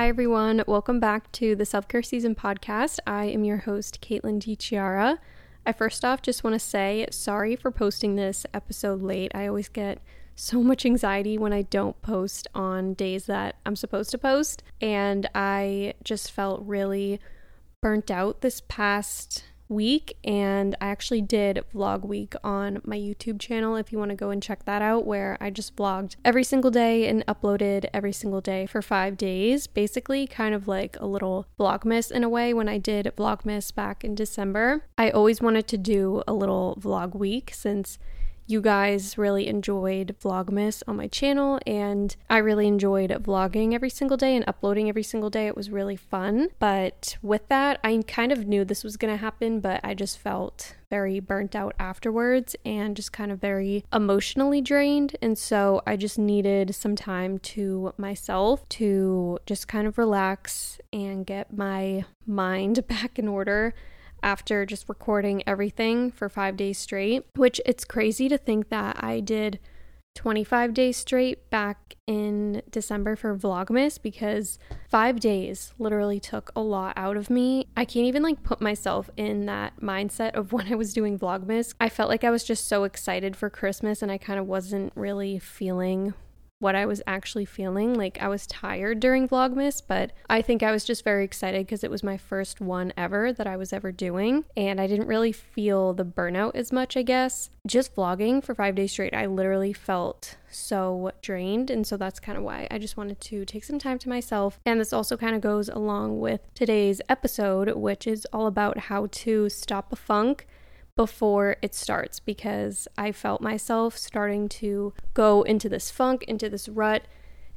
Hi, everyone. Welcome back to the Self Care Season podcast. I am your host, Caitlin DeChiara. I first off just want to say sorry for posting this episode late. I always get so much anxiety when I don't post on days that I'm supposed to post, and I just felt really burnt out this past week and I actually did vlog week on my YouTube channel if you want to go and check that out where I just vlogged every single day and uploaded every single day for 5 days basically kind of like a little vlogmas in a way. When I did vlogmas back in December I always wanted to do a little vlog week since you guys really enjoyed Vlogmas on my channel, and I really enjoyed vlogging every single day and uploading every single day. It was really fun. But with that, I kind of knew this was going to happen, but I just felt very burnt out afterwards and just kind of very emotionally drained. And so I just needed some time to myself to just kind of relax and get my mind back in order after just recording everything for five days straight, which it's crazy to think that I did 25 days straight back in December for Vlogmas because five days literally took a lot out of me. I can't even like put myself in that mindset of when I was doing Vlogmas. I felt like I was just so excited for Christmas and I kind of wasn't really feeling what I was actually feeling. Like I was tired during Vlogmas, but I think I was just very excited because it was my first one ever that I was ever doing. And I didn't really feel the burnout as much, I guess. Just vlogging for five days straight, I literally felt so drained. And so that's kind of why I just wanted to take some time to myself. And this also kind of goes along with today's episode, which is all about how to stop a funk before it starts because I felt myself starting to go into this funk, into this rut.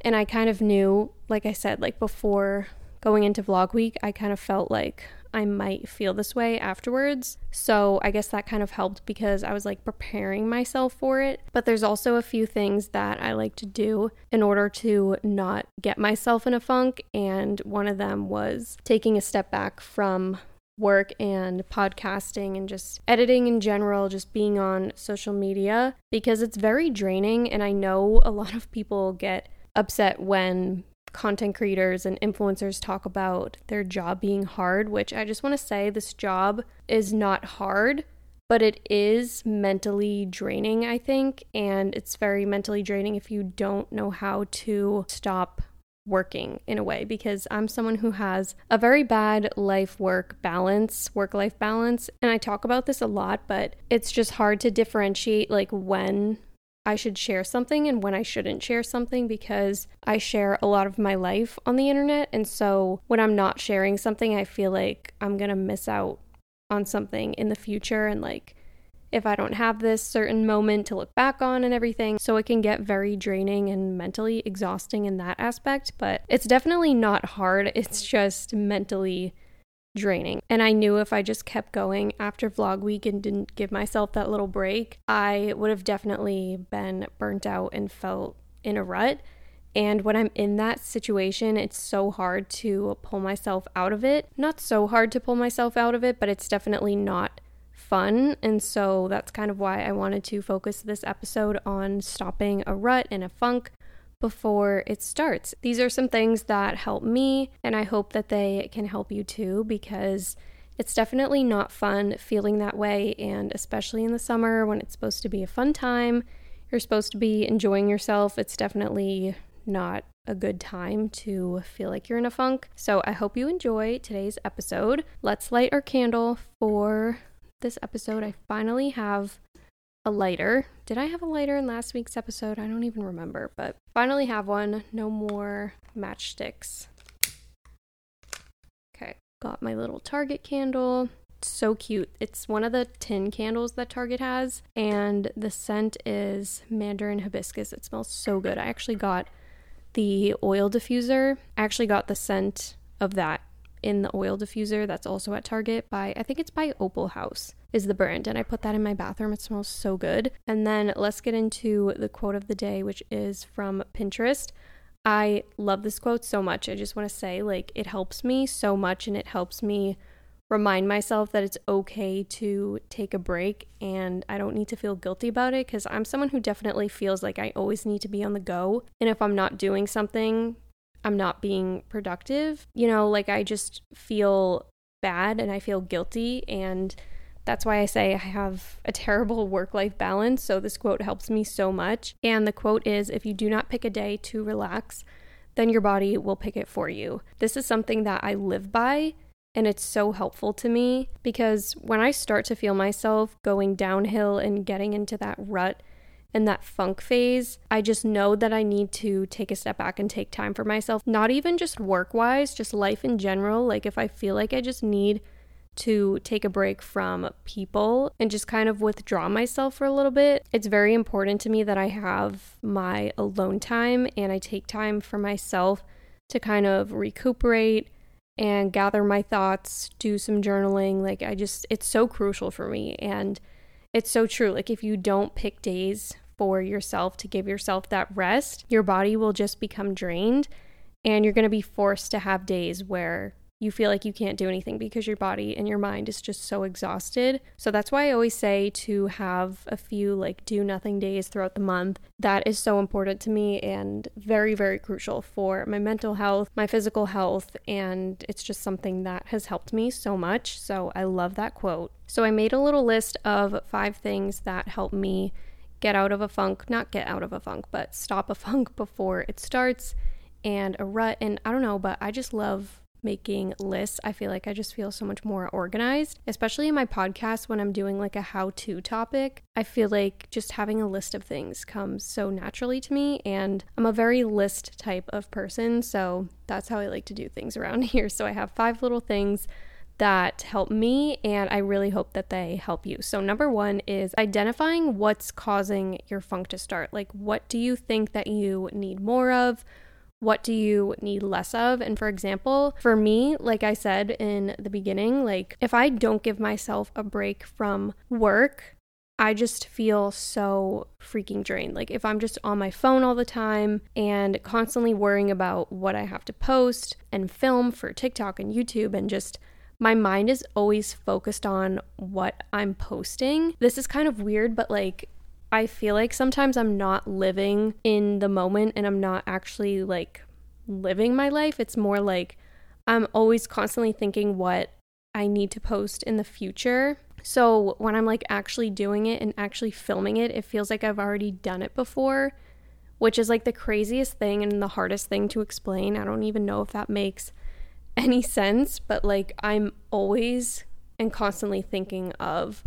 And I kind of knew, like I said, like before going into vlog week, I kind of felt like I might feel this way afterwards. So I guess that kind of helped because I was like preparing myself for it. But there's also a few things that I like to do in order to not get myself in a funk. And one of them was taking a step back from work and podcasting and just editing in general, just being on social media because it's very draining. And I know a lot of people get upset when content creators and influencers talk about their job being hard, which I just want to say this job is not hard. But it is mentally draining, I think. And it's very mentally draining if you don't know how to stop working in a way because I'm someone who has a very bad life work balance, work life balance. And I talk about this a lot, but it's just hard to differentiate like when I should share something and when I shouldn't share something because I share a lot of my life on the internet. And so when I'm not sharing something, I feel like I'm going to miss out on something in the future and like if I don't have this certain moment to look back on and everything. So it can get very draining and mentally exhausting in that aspect, but it's definitely not hard. It's just mentally draining. And I knew if I just kept going after vlog week and didn't give myself that little break, I would have definitely been burnt out and felt in a rut. And when I'm in that situation, it's so hard to pull myself out of it. Not so hard to pull myself out of it, but it's definitely not fun. And so that's kind of why I wanted to focus this episode on stopping a rut and a funk before it starts. These are some things that help me, and I hope that they can help you too because it's definitely not fun feeling that way. And especially in the summer when it's supposed to be a fun time, you're supposed to be enjoying yourself. It's definitely not a good time to feel like you're in a funk. So I hope you enjoy today's episode. Let's light our candle for this episode, I finally have a lighter. Did I have a lighter in last week's episode? I don't even remember, but finally have one. No more matchsticks. Okay, got my little Target candle. so cute. It's one of the tin candles that Target has, and the scent is mandarin hibiscus. It smells so good. I actually got the oil diffuser. I actually got the scent of that in the oil diffuser that's also at Target by I think it's by Opalhouse is the brand and I put that in my bathroom. It smells so good. And then let's get into the quote of the day which is from Pinterest. I love this quote so much. I just want to say like it helps me so much and it helps me remind myself that it's okay to take a break and I don't need to feel guilty about it because I'm someone who definitely feels like I always need to be on the go. And if I'm not doing something, I'm not being productive. You know, like I just feel bad and I feel guilty. And that's why I say I have a terrible work life balance. So this quote helps me so much. And the quote is If you do not pick a day to relax, then your body will pick it for you. This is something that I live by. And it's so helpful to me because when I start to feel myself going downhill and getting into that rut, in that funk phase, I just know that I need to take a step back and take time for myself, not even just work wise, just life in general. Like, if I feel like I just need to take a break from people and just kind of withdraw myself for a little bit, it's very important to me that I have my alone time and I take time for myself to kind of recuperate and gather my thoughts, do some journaling. Like, I just, it's so crucial for me. And it's so true. Like, if you don't pick days for yourself to give yourself that rest, your body will just become drained and you're going to be forced to have days where you feel like you can't do anything because your body and your mind is just so exhausted. So that's why I always say to have a few like do nothing days throughout the month. That is so important to me and very, very crucial for my mental health, my physical health, and it's just something that has helped me so much. So I love that quote. So I made a little list of five things that help me get out of a funk, not get out of a funk, but stop a funk before it starts and a rut. And I don't know, but I just love making lists. I feel like I just feel so much more organized, especially in my podcast when I'm doing like a how to topic. I feel like just having a list of things comes so naturally to me, and I'm a very list type of person. So that's how I like to do things around here. So I have five little things that help me, and I really hope that they help you. So, number one is identifying what's causing your funk to start. Like, what do you think that you need more of? What do you need less of? And for example, for me, like I said in the beginning, like if I don't give myself a break from work, I just feel so freaking drained. Like, if I'm just on my phone all the time and constantly worrying about what I have to post and film for TikTok and YouTube and just my mind is always focused on what I'm posting. This is kind of weird, but like I feel like sometimes I'm not living in the moment and I'm not actually like living my life. It's more like I'm always constantly thinking what I need to post in the future. So when I'm like actually doing it and actually filming it, it feels like I've already done it before, which is like the craziest thing and the hardest thing to explain. I don't even know if that makes any sense, but like I'm always and constantly thinking of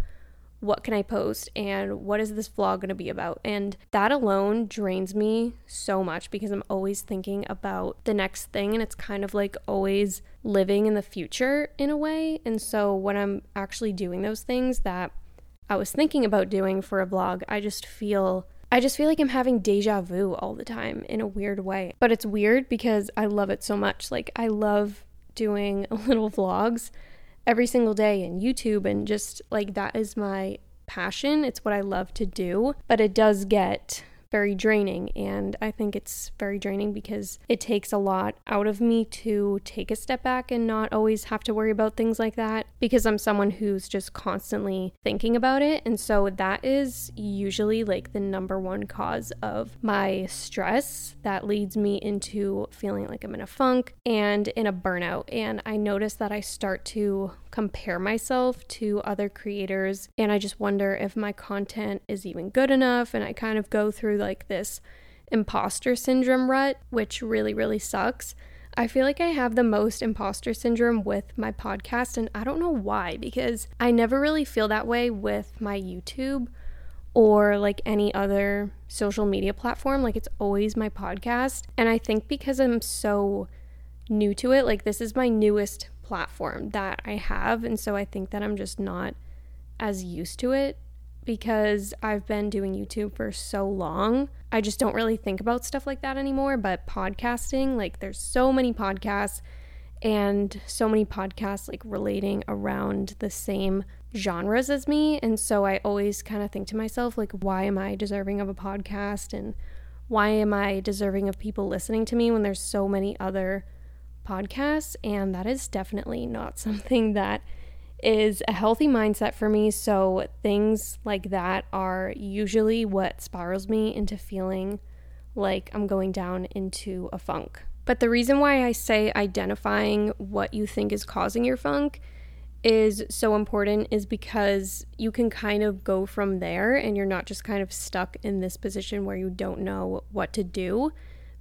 what can I post and what is this vlog going to be about? And that alone drains me so much because I'm always thinking about the next thing and it's kind of like always living in the future in a way. And so when I'm actually doing those things that I was thinking about doing for a vlog, I just feel I just feel like I'm having deja vu all the time in a weird way. But it's weird because I love it so much. Like I love doing little vlogs every single day in YouTube and just like that is my passion. It's what I love to do, but it does get very draining. And I think it's very draining because it takes a lot out of me to take a step back and not always have to worry about things like that because I'm someone who's just constantly thinking about it. And so that is usually like the number one cause of my stress that leads me into feeling like I'm in a funk and in a burnout. And I notice that I start to compare myself to other creators and I just wonder if my content is even good enough and I kind of go through like this imposter syndrome rut which really really sucks. I feel like I have the most imposter syndrome with my podcast and I don't know why because I never really feel that way with my YouTube or like any other social media platform like it's always my podcast and I think because I'm so new to it like this is my newest platform that I have. And so I think that I'm just not as used to it because I've been doing YouTube for so long. I just don't really think about stuff like that anymore. But podcasting, like, there's so many podcasts and so many podcasts like relating around the same genres as me. And so I always kind of think to myself, like, why am I deserving of a podcast? And why am I deserving of people listening to me when there's so many other podcasts, and that is definitely not something that is a healthy mindset for me. So, things like that are usually what spirals me into feeling like I'm going down into a funk. But the reason why I say identifying what you think is causing your funk is so important is because you can kind of go from there and you're not just kind of stuck in this position where you don't know what to do.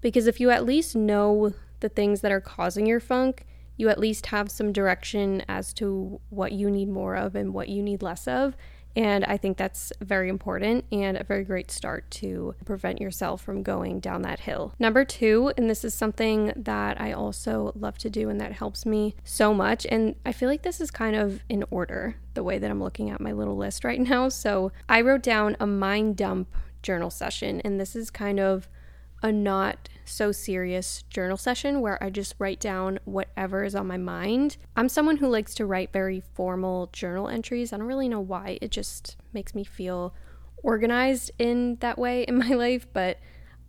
Because if you at least know the things that are causing your funk, you at least have some direction as to what you need more of and what you need less of. And I think that's very important and a very great start to prevent yourself from going down that hill. Number two, and this is something that I also love to do and that helps me so much. And I feel like this is kind of in order, the way that I'm looking at my little list right now. So I wrote down a mind dump journal session, and this is kind of a not so serious journal session where I just write down whatever is on my mind. I'm someone who likes to write very formal journal entries. I don't really know why, it just makes me feel organized in that way in my life, but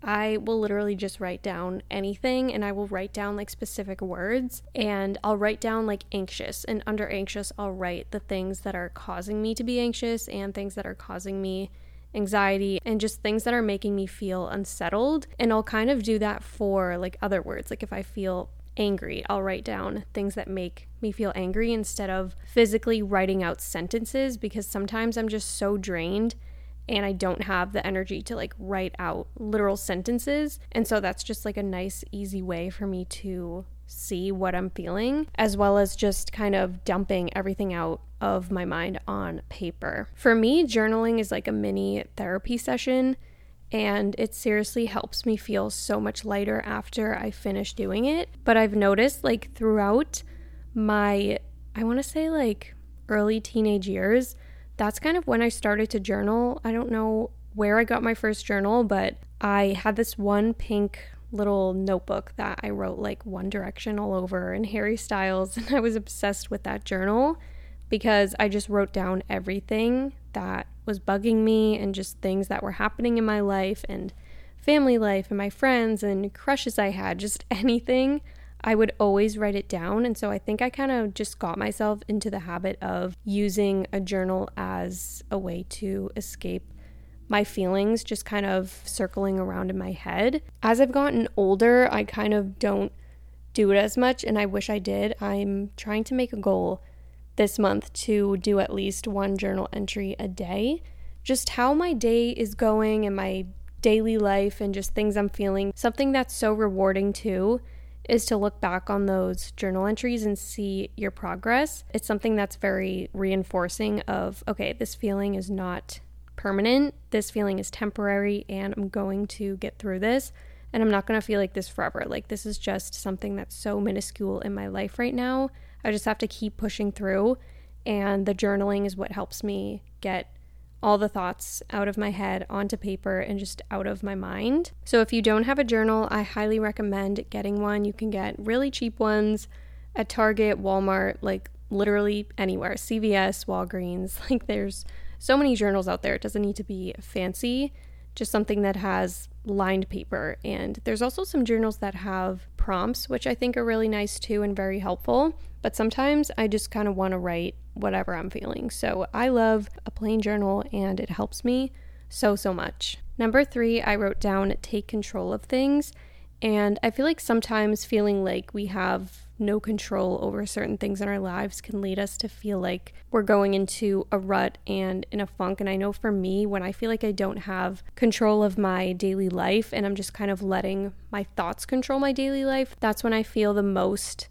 I will literally just write down anything and I will write down like specific words and I'll write down like anxious and under anxious I'll write the things that are causing me to be anxious and things that are causing me anxiety, and just things that are making me feel unsettled. And I'll kind of do that for like other words. Like if I feel angry, I'll write down things that make me feel angry instead of physically writing out sentences because sometimes I'm just so drained and I don't have the energy to like write out literal sentences. And so that's just like a nice, easy way for me to see what I'm feeling, as well as just kind of dumping everything out of my mind on paper. For me, journaling is like a mini therapy session, and it seriously helps me feel so much lighter after I finish doing it. But I've noticed like throughout my, I want to say like early teenage years, that's kind of when I started to journal. I don't know where I got my first journal, but I had this one pink little notebook that I wrote like One Direction all over and Harry Styles, and I was obsessed with that journal because I just wrote down everything that was bugging me and just things that were happening in my life and family life and my friends and crushes I had, just anything. I would always write it down. And so I think I kind of just got myself into the habit of using a journal as a way to escape my feelings just kind of circling around in my head. As I've gotten older, I kind of don't do it as much, and I wish I did. I'm trying to make a goal this month to do at least one journal entry a day. Just how my day is going and my daily life and just things I'm feeling. Something that's so rewarding too is to look back on those journal entries and see your progress. It's something that's very reinforcing of okay, this feeling is not permanent. This feeling is temporary, and I'm going to get through this. And I'm not going to feel like this forever. Like, this is just something that's so minuscule in my life right now. I just have to keep pushing through. And the journaling is what helps me get all the thoughts out of my head onto paper and just out of my mind. So, if you don't have a journal, I highly recommend getting one. You can get really cheap ones at Target, Walmart, like literally anywhere, CVS, Walgreens. Like, there's so many journals out there. It doesn't need to be fancy, just something that has lined paper. And there's also some journals that have prompts, which I think are really nice too and very helpful. But sometimes I just kind of want to write whatever I'm feeling. So I love a plain journal and it helps me so, so much. Number three, I wrote down take control of things. And I feel like sometimes feeling like we have no control over certain things in our lives can lead us to feel like we're going into a rut and in a funk. And I know for me, when I feel like I don't have control of my daily life and I'm just kind of letting my thoughts control my daily life, that's when I feel the most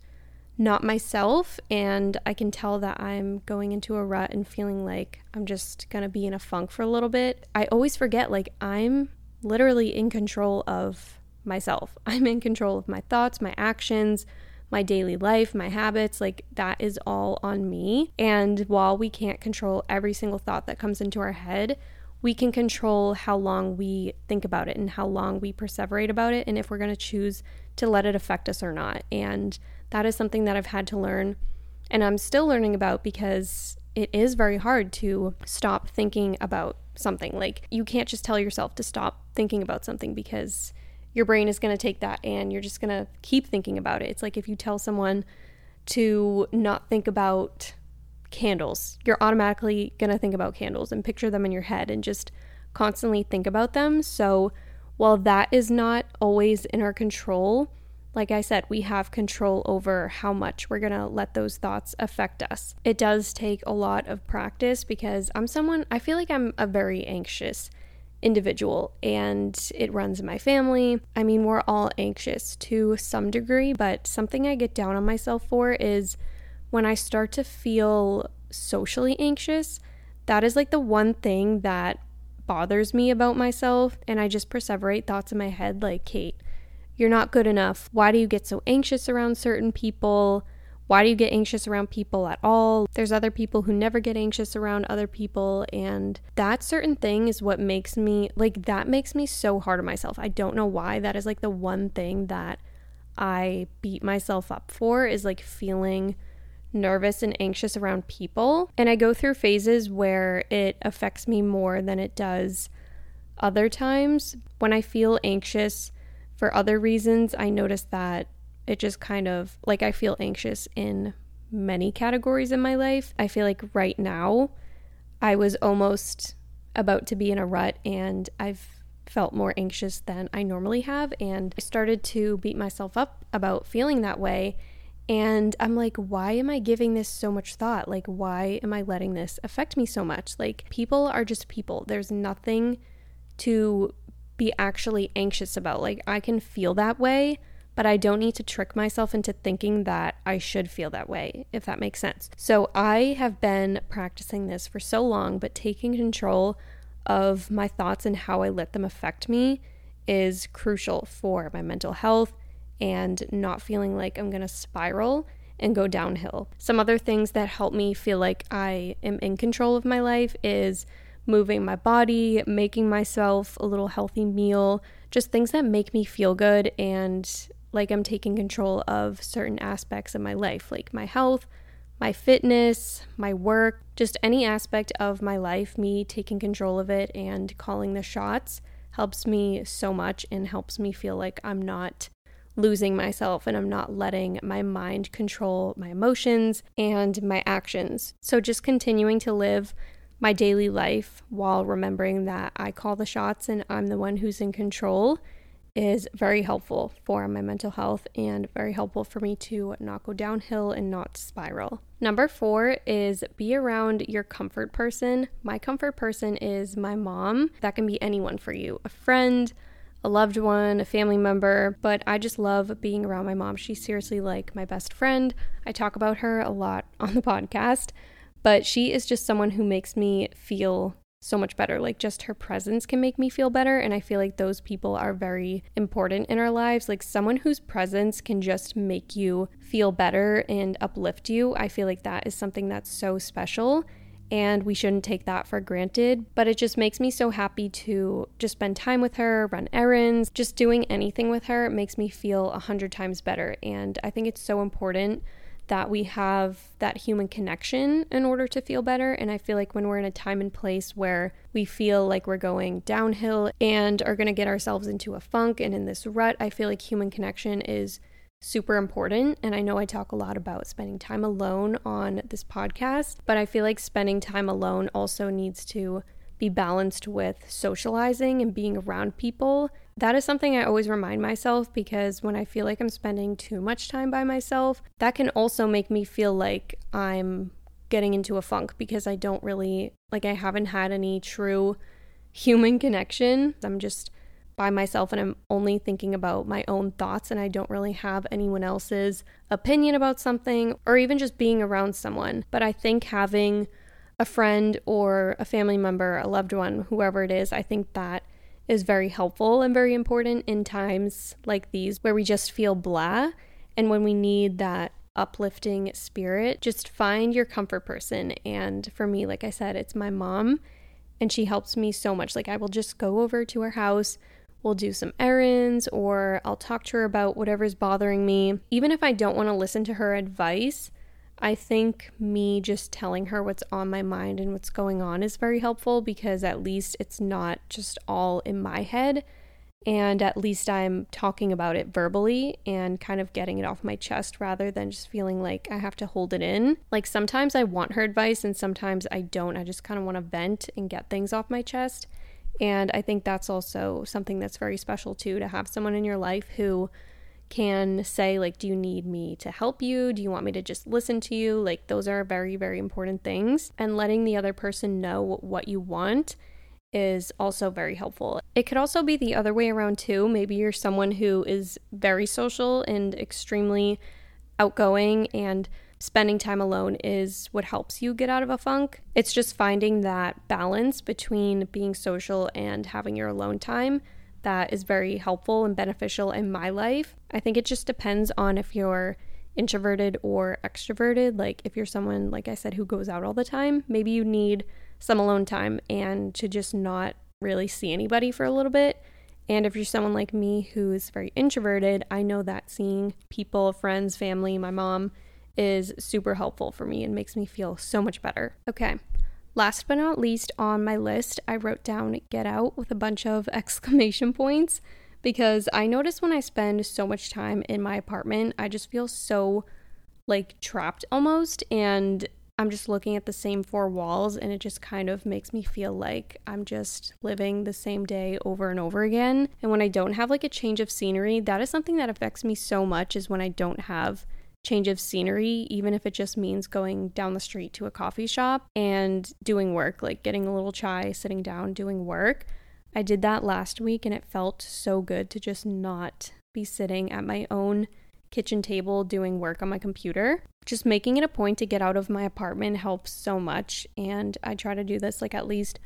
not myself. And I can tell that I'm going into a rut and feeling like I'm just gonna be in a funk for a little bit. I always forget, like, I'm literally in control of myself. I'm in control of my thoughts, my actions my daily life, my habits, like that is all on me. And while we can't control every single thought that comes into our head, we can control how long we think about it and how long we perseverate about it and if we're going to choose to let it affect us or not. And that is something that I've had to learn and I'm still learning about because it is very hard to stop thinking about something. Like you can't just tell yourself to stop thinking about something because your brain is going to take that and you're just going to keep thinking about it. It's like if you tell someone to not think about candles, you're automatically going to think about candles and picture them in your head and just constantly think about them. So, while that is not always in our control, like I said, we have control over how much we're going to let those thoughts affect us. It does take a lot of practice because I'm someone, I feel like I'm a very anxious individual and it runs in my family. I mean, we're all anxious to some degree, but something I get down on myself for is when I start to feel socially anxious. That is like the one thing that bothers me about myself. And I just perseverate thoughts in my head like, Kate, you're not good enough. Why do you get so anxious around certain people? Why do you get anxious around people at all? There's other people who never get anxious around other people. And that certain thing is what makes me like, that makes me so hard on myself. I don't know why. That is like the one thing that I beat myself up for is like feeling nervous and anxious around people. And I go through phases where it affects me more than it does other times. When I feel anxious for other reasons, I notice that it just kind of like I feel anxious in many categories in my life. I feel like right now I was almost about to be in a rut and I've felt more anxious than I normally have. And I started to beat myself up about feeling that way. And I'm like, why am I giving this so much thought? Like, why am I letting this affect me so much? Like, people are just people. There's nothing to be actually anxious about. Like, I can feel that way, but I don't need to trick myself into thinking that I should feel that way, if that makes sense. So, I have been practicing this for so long, but taking control of my thoughts and how I let them affect me is crucial for my mental health and not feeling like I'm to spiral and go downhill. Some other things that help me feel like I am in control of my life is moving my body, making myself a little healthy meal, just things that make me feel good and like I'm taking control of certain aspects of my life, like my health, my fitness, my work, just any aspect of my life, me taking control of it and calling the shots helps me so much and helps me feel like I'm not losing myself and I'm not letting my mind control my emotions and my actions. So just continuing to live my daily life while remembering that I call the shots and I'm the one who's in control is very helpful for my mental health and very helpful for me to not go downhill and not spiral. Number four is be around your comfort person. My comfort person is my mom. That can be anyone for you a friend, a loved one, a family member, but I just love being around my mom. She's seriously like my best friend. I talk about her a lot on the podcast, but she is just someone who makes me feel so much better. Like, just her presence can make me feel better. And I feel like those people are very important in our lives. Like, someone whose presence can just make you feel better and uplift you. I feel like that is something that's so special and we shouldn't take that for granted. But it just makes me so happy to just spend time with her, run errands, just doing anything with her. It makes me feel a hundred times better. And I think it's so important that we have that human connection in order to feel better. And I feel like when we're in a time and place where we feel like we're going downhill and are going to get ourselves into a funk and in this rut, I feel like human connection is super important. And I know I talk a lot about spending time alone on this podcast, but I feel like spending time alone also needs to be balanced with socializing and being around people. That is something I always remind myself because when I feel like I'm spending too much time by myself, that can also make me feel like I'm getting into a funk because I don't really, like, I haven't had any true human connection. I'm just by myself and I'm only thinking about my own thoughts and I don't really have anyone else's opinion about something or even just being around someone. But I think having a friend or a family member, a loved one, whoever it is, I think that is very helpful and very important in times like these where we just feel blah and when we need that uplifting spirit, just find your comfort person. And for me, like I said, it's my mom and she helps me so much. Like I will just go over to her house we'll do some errands or I'll talk to her about whatever's bothering me. Even if I don't want to listen to her advice, I think me just telling her what's on my mind and what's going on is very helpful because at least it's not just all in my head. And at least I'm talking about it verbally and kind of getting it off my chest rather than just feeling like I have to hold it in. Like sometimes I want her advice and sometimes I don't. I just kind of want to vent and get things off my chest. And I think that's also something that's very special too to have someone in your life who can say like do you need me to help you do you want me to just listen to you like those are very very important things and letting the other person know what you want is also very helpful. It could also be the other way around too. Maybe you're someone who is very social and extremely outgoing and spending time alone is what helps you get out of a funk. It's just finding that balance between being social and having your alone time that is very helpful and beneficial in my life. I think it just depends on if you're introverted or extroverted. Like, if you're someone, like I said, who goes out all the time, maybe you need some alone time and to just not really see anybody for a little bit. And if you're someone like me who is very introverted, I know that seeing people, friends, family, my mom is super helpful for me and makes me feel so much better. Okay. Last but not least on my list, I wrote down get out with a bunch of exclamation points because I notice when I spend so much time in my apartment, I just feel so like trapped almost and I'm just looking at the same four walls and it just kind of makes me feel like I'm just living the same day over and over again. And when I don't have like a change of scenery, that is something that affects me so much is when I don't have change of scenery, even if it just means going down the street to a coffee shop and doing work, like getting a little chai, sitting down, doing work. I did that last week and it felt so good to just not be sitting at my own kitchen table doing work on my computer. Just making it a point to get out of my apartment helps so much. And I try to do this like at least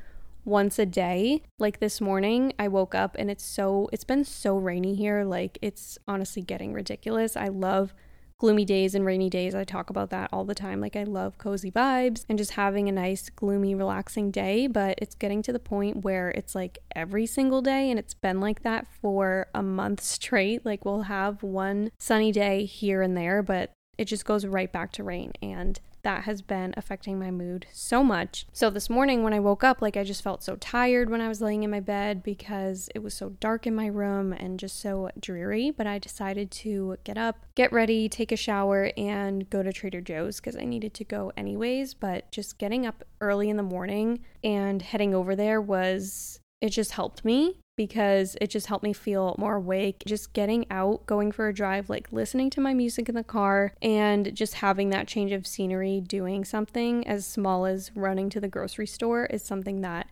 once a day. Like this morning, I woke up and it's so, it's been so rainy here. Like it's honestly getting ridiculous. I love gloomy days and rainy days. I talk about that all the time. Like, I love cozy vibes and just having a nice, gloomy, relaxing day, but it's getting to the point where it's like every single day, and it's been like that for a month straight. Like, we'll have one sunny day here and there, but it just goes right back to rain. And that has been affecting my mood so much. So this morning when I woke up, like I just felt so tired when I was laying in my bed because it was so dark in my room and just so dreary. But I decided to get up, get ready, take a shower, and go to Trader Joe's because I needed to go anyways. But just getting up early in the morning and heading over there was, it just helped me because it just helped me feel more awake. Just getting out, going for a drive, like listening to my music in the car, and just having that change of scenery, doing something as small as running to the grocery store is something that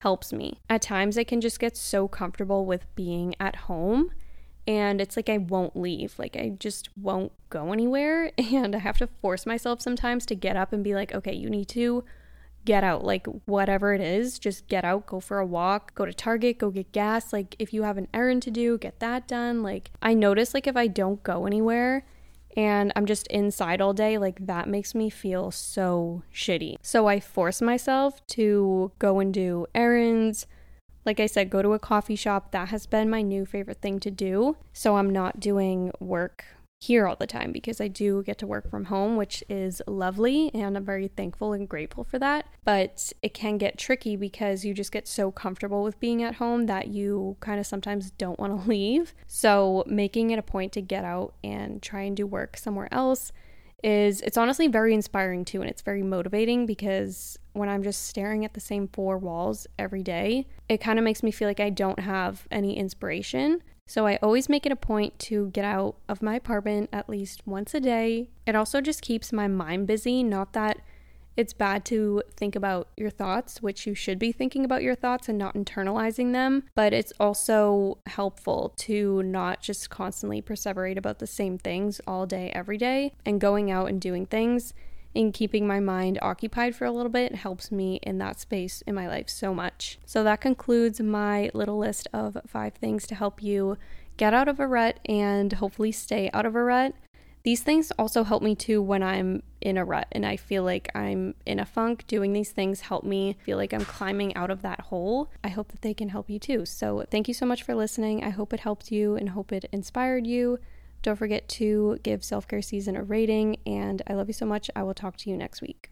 helps me. At times, I can just get so comfortable with being at home. And it's like I won't leave. Like I just won't go anywhere. And I have to force myself sometimes to get up and be like, okay, you need to get out like whatever it is just get out go for a walk go to target go get gas like if you have an errand to do get that done like i notice like if i don't go anywhere and i'm just inside all day like that makes me feel so shitty so i force myself to go and do errands like I said, go to a coffee shop. That has been my new favorite thing to do. So I'm not doing work here all the time because I do get to work from home, which is lovely and I'm very thankful and grateful for that. But it can get tricky because you just get so comfortable with being at home that you kind of sometimes don't want to leave. So, making it a point to get out and try and do work somewhere else is it's honestly very inspiring too and it's very motivating because when I'm just staring at the same four walls every day, it kind of makes me feel like I don't have any inspiration. So I always make it a point to get out of my apartment at least once a day. It also just keeps my mind busy, not that it's bad to think about your thoughts, which you should be thinking about your thoughts and not internalizing them, but it's also helpful to not just constantly perseverate about the same things all day, every day, and going out and doing things and keeping my mind occupied for a little bit helps me in that space in my life so much. So that concludes my little list of five things to help you get out of a rut and hopefully stay out of a rut. These things also help me too when I'm in a rut and I feel like I'm in a funk. Doing these things help me feel like I'm climbing out of that hole. I hope that they can help you too. So, thank you so much for listening. I hope it helped you and hope it inspired you. Don't forget to give Self Care Season a rating, and I love you so much. I will talk to you next week.